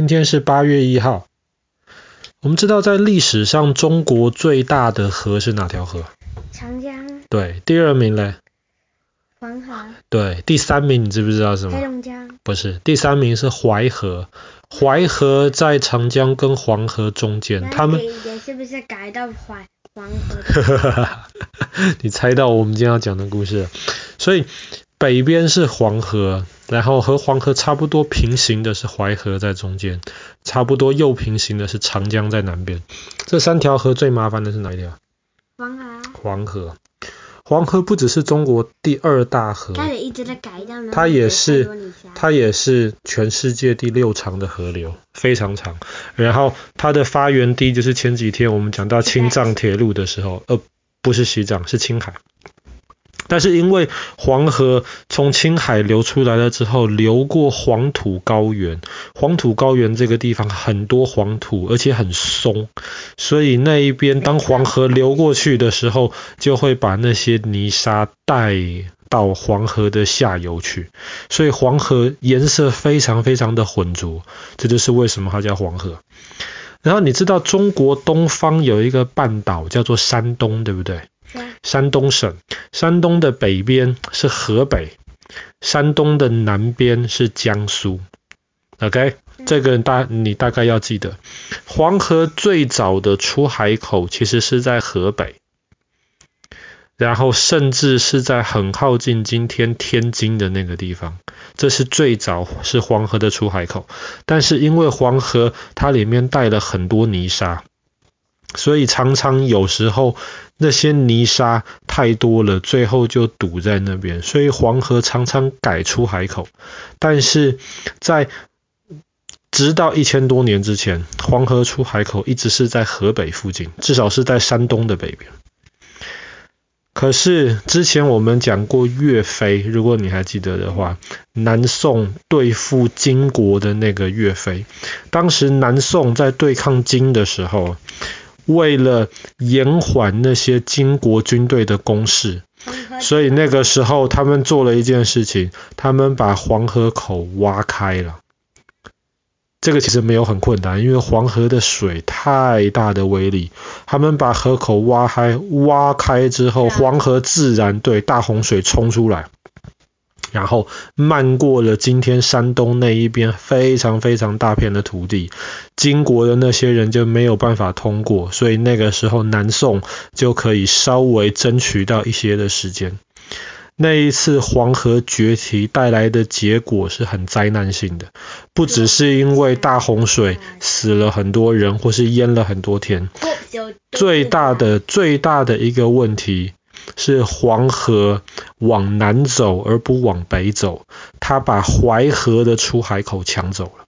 今天是八月一号。我们知道，在历史上，中国最大的河是哪条河？长江。对，第二名嘞？黄河。对，第三名你知不知道什么？黑龙江。不是，第三名是淮河。淮河在长江跟黄河中间，他们也是不是改到淮黄河？你猜到我们今天要讲的故事了。所以北边是黄河。然后和黄河差不多平行的是淮河在中间，差不多又平行的是长江在南边。这三条河最麻烦的是哪一条？黄河。黄河。黄河不只是中国第二大河，它也一直在改。它也是，它也是全世界第六长的河流，非常长。然后它的发源地就是前几天我们讲到青藏铁路的时候，呃，不是西藏，是青海。但是因为黄河从青海流出来了之后，流过黄土高原，黄土高原这个地方很多黄土，而且很松，所以那一边当黄河流过去的时候，就会把那些泥沙带到黄河的下游去，所以黄河颜色非常非常的浑浊，这就是为什么它叫黄河。然后你知道中国东方有一个半岛叫做山东，对不对？山东省，山东的北边是河北，山东的南边是江苏。OK，这个大你大概要记得，黄河最早的出海口其实是在河北，然后甚至是在很靠近今天天津的那个地方，这是最早是黄河的出海口。但是因为黄河它里面带了很多泥沙。所以常常有时候那些泥沙太多了，最后就堵在那边。所以黄河常常改出海口，但是在直到一千多年之前，黄河出海口一直是在河北附近，至少是在山东的北边。可是之前我们讲过岳飞，如果你还记得的话，南宋对付金国的那个岳飞，当时南宋在对抗金的时候。为了延缓那些金国军队的攻势，所以那个时候他们做了一件事情，他们把黄河口挖开了。这个其实没有很困难，因为黄河的水太大的威力，他们把河口挖开，挖开之后，黄河自然对大洪水冲出来。然后漫过了今天山东那一边非常非常大片的土地，金国的那些人就没有办法通过，所以那个时候南宋就可以稍微争取到一些的时间。那一次黄河决堤带来的结果是很灾难性的，不只是因为大洪水死了很多人或是淹了很多田，最大的最大的一个问题。是黄河往南走而不往北走，他把淮河的出海口抢走了。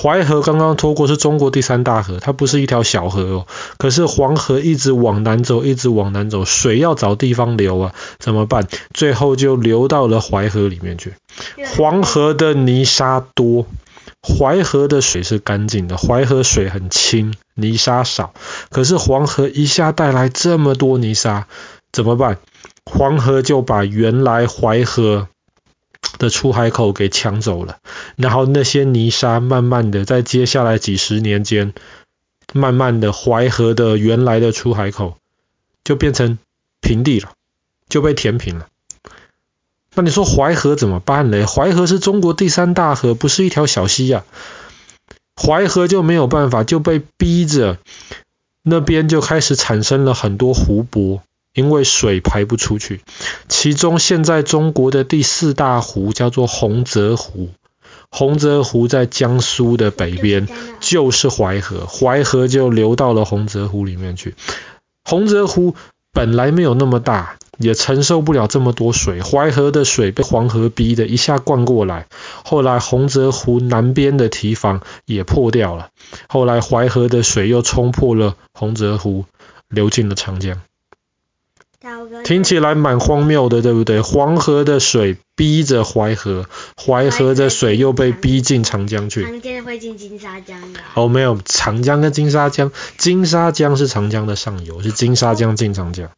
淮河刚刚拖过是中国第三大河，它不是一条小河哦。可是黄河一直往南走，一直往南走，水要找地方流啊，怎么办？最后就流到了淮河里面去。黄河的泥沙多，淮河的水是干净的，淮河水很清，泥沙少。可是黄河一下带来这么多泥沙。怎么办？黄河就把原来淮河的出海口给抢走了，然后那些泥沙慢慢的在接下来几十年间，慢慢的淮河的原来的出海口就变成平地了，就被填平了。那你说淮河怎么办呢？淮河是中国第三大河，不是一条小溪呀。淮河就没有办法，就被逼着那边就开始产生了很多湖泊。因为水排不出去，其中现在中国的第四大湖叫做洪泽湖，洪泽湖在江苏的北边，就是淮河，淮河就流到了洪泽湖里面去。洪泽湖本来没有那么大，也承受不了这么多水，淮河的水被黄河逼的一下灌过来，后来洪泽湖南边的堤防也破掉了，后来淮河的水又冲破了洪泽湖，流进了长江。听起来蛮荒谬的，对不对？黄河的水逼着淮河，淮河的水又被逼进长江去。长江会进金沙江的。哦，没有，长江跟金沙江，金沙江是长江的上游，是金沙江进长江。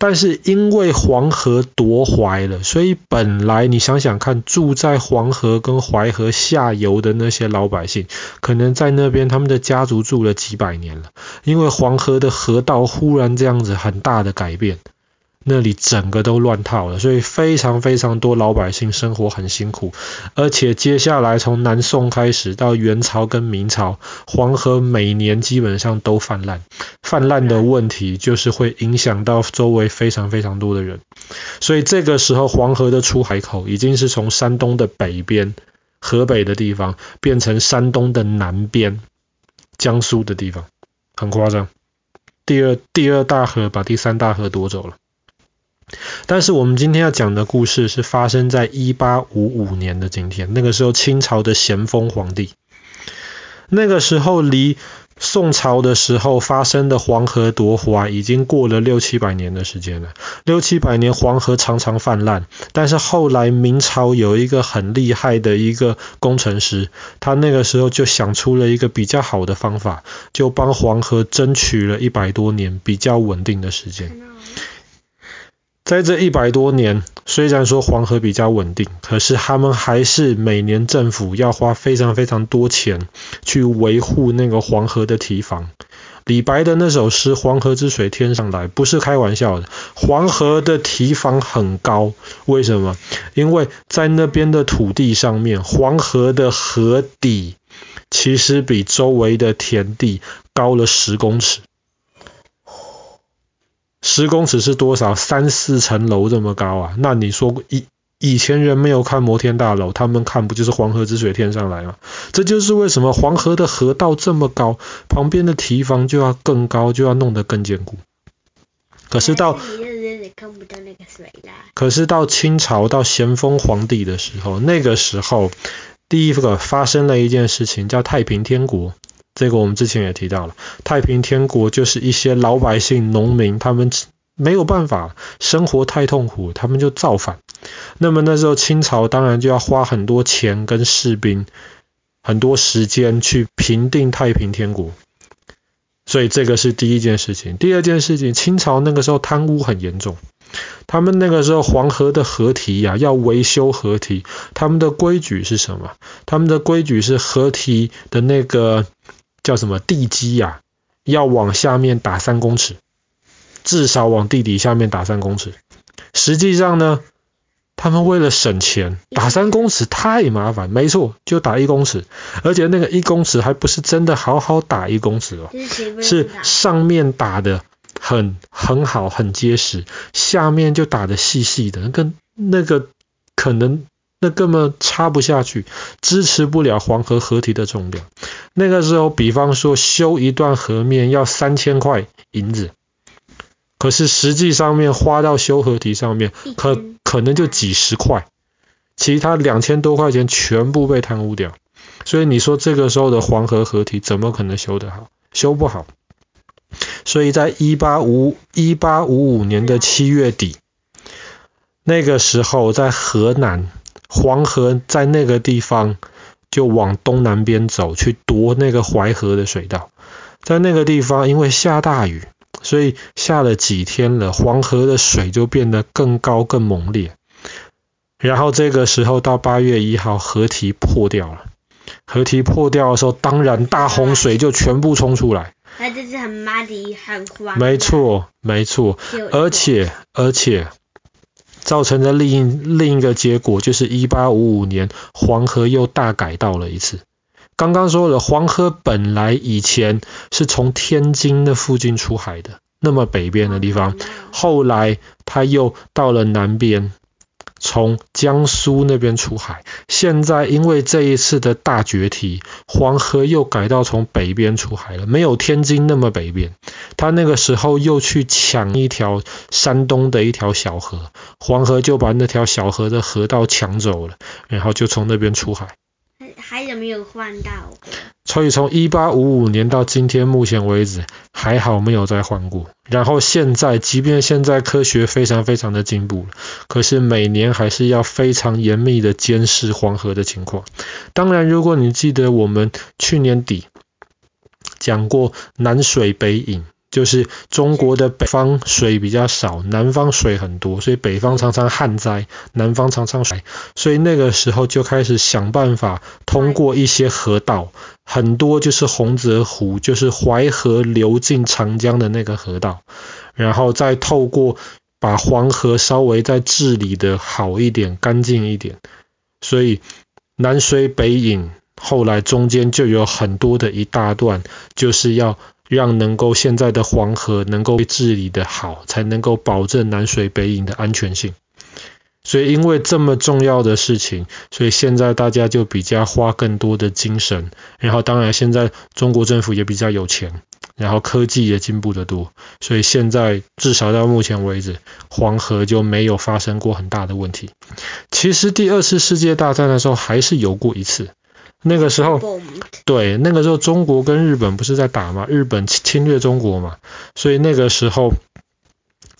但是因为黄河夺淮了，所以本来你想想看，住在黄河跟淮河下游的那些老百姓，可能在那边他们的家族住了几百年了，因为黄河的河道忽然这样子很大的改变。那里整个都乱套了，所以非常非常多老百姓生活很辛苦，而且接下来从南宋开始到元朝跟明朝，黄河每年基本上都泛滥，泛滥的问题就是会影响到周围非常非常多的人，所以这个时候黄河的出海口已经是从山东的北边，河北的地方变成山东的南边，江苏的地方，很夸张，第二第二大河把第三大河夺走了。但是我们今天要讲的故事是发生在一八五五年的今天，那个时候清朝的咸丰皇帝，那个时候离宋朝的时候发生的黄河夺淮已经过了六七百年的时间了，六七百年黄河常常泛滥，但是后来明朝有一个很厉害的一个工程师，他那个时候就想出了一个比较好的方法，就帮黄河争取了一百多年比较稳定的时间。在这一百多年，虽然说黄河比较稳定，可是他们还是每年政府要花非常非常多钱去维护那个黄河的堤防。李白的那首诗“黄河之水天上来”不是开玩笑的，黄河的堤防很高，为什么？因为在那边的土地上面，黄河的河底其实比周围的田地高了十公尺。十公尺是多少？三四层楼这么高啊？那你说以以前人没有看摩天大楼，他们看不就是黄河之水天上来吗？这就是为什么黄河的河道这么高，旁边的堤防就要更高，就要弄得更坚固。可是到可是到清朝到咸丰皇帝的时候，那个时候第一个发生了一件事情，叫太平天国。这个我们之前也提到了，太平天国就是一些老百姓、农民，他们没有办法，生活太痛苦，他们就造反。那么那时候清朝当然就要花很多钱跟士兵，很多时间去平定太平天国。所以这个是第一件事情。第二件事情，清朝那个时候贪污很严重，他们那个时候黄河的河堤呀，要维修河堤，他们的规矩是什么？他们的规矩是河堤的那个。叫什么地基呀？要往下面打三公尺，至少往地底下面打三公尺。实际上呢，他们为了省钱，打三公尺太麻烦，没错，就打一公尺，而且那个一公尺还不是真的好好打一公尺哦，是上面打的很很好很结实，下面就打的细细的，跟那个可能。那根本插不下去，支持不了黄河河堤的重量。那个时候，比方说修一段河面要三千块银子，可是实际上面花到修河堤上面，可可能就几十块，其他两千多块钱全部被贪污掉。所以你说这个时候的黄河河堤怎么可能修得好？修不好。所以在一八五一八五五年的七月底，那个时候在河南。黄河在那个地方就往东南边走，去夺那个淮河的水道。在那个地方，因为下大雨，所以下了几天了，黄河的水就变得更高、更猛烈。然后这个时候到八月一号，河堤破掉了。河堤破掉的时候，当然大洪水就全部冲出来。那这是很 muddy 很慌。没错，没错，而且而且。造成的另一另一个结果就是，一八五五年黄河又大改道了一次。刚刚说了，黄河本来以前是从天津的附近出海的，那么北边的地方，后来它又到了南边。从江苏那边出海，现在因为这一次的大决堤，黄河又改到从北边出海了，没有天津那么北边。他那个时候又去抢一条山东的一条小河，黄河就把那条小河的河道抢走了，然后就从那边出海。还有没有换到？所以从一八五五年到今天目前为止，还好没有再换过。然后现在，即便现在科学非常非常的进步，可是每年还是要非常严密的监视黄河的情况。当然，如果你记得我们去年底讲过南水北引，就是中国的北方水比较少，南方水很多，所以北方常常旱灾，南方常常水，所以那个时候就开始想办法通过一些河道，很多就是洪泽湖，就是淮河流进长江的那个河道，然后再透过把黄河稍微再治理的好一点、干净一点，所以南水北引，后来中间就有很多的一大段，就是要。让能够现在的黄河能够被治理的好，才能够保证南水北引的安全性。所以因为这么重要的事情，所以现在大家就比较花更多的精神。然后当然现在中国政府也比较有钱，然后科技也进步的多，所以现在至少到目前为止，黄河就没有发生过很大的问题。其实第二次世界大战的时候还是有过一次。那个时候，对，那个时候中国跟日本不是在打嘛？日本侵略中国嘛，所以那个时候，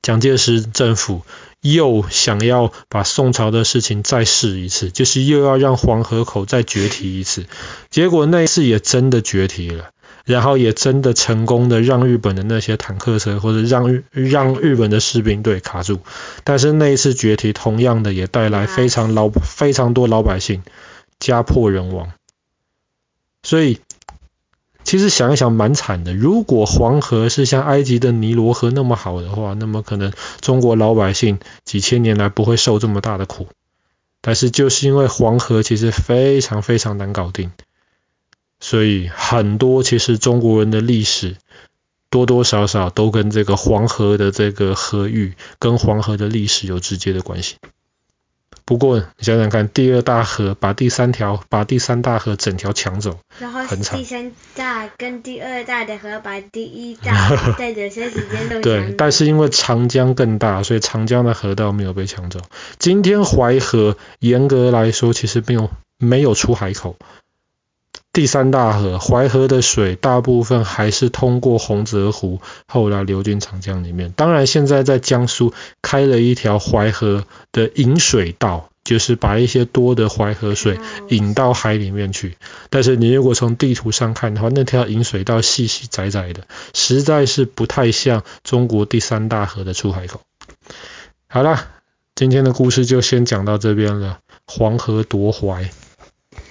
蒋介石政府又想要把宋朝的事情再试一次，就是又要让黄河口再决堤一次。结果那一次也真的决堤了，然后也真的成功的让日本的那些坦克车或者让日让日本的士兵队卡住。但是那一次决堤，同样的也带来非常老非常多老百姓家破人亡。所以，其实想一想蛮惨的。如果黄河是像埃及的尼罗河那么好的话，那么可能中国老百姓几千年来不会受这么大的苦。但是就是因为黄河其实非常非常难搞定，所以很多其实中国人的历史多多少少都跟这个黄河的这个河域跟黄河的历史有直接的关系。不过你想想看，第二大河把第三条、把第三大河整条抢走，然后第三大跟第二大的河把第一大 在有些时间都。对，但是因为长江更大，所以长江的河道没有被抢走。今天淮河严格来说其实没有没有出海口。第三大河淮河的水大部分还是通过洪泽湖，后来流进长江里面。当然，现在在江苏开了一条淮河的引水道，就是把一些多的淮河水引到海里面去。但是你如果从地图上看的话，那条引水道细细窄窄的，实在是不太像中国第三大河的出海口。好了，今天的故事就先讲到这边了。黄河夺淮。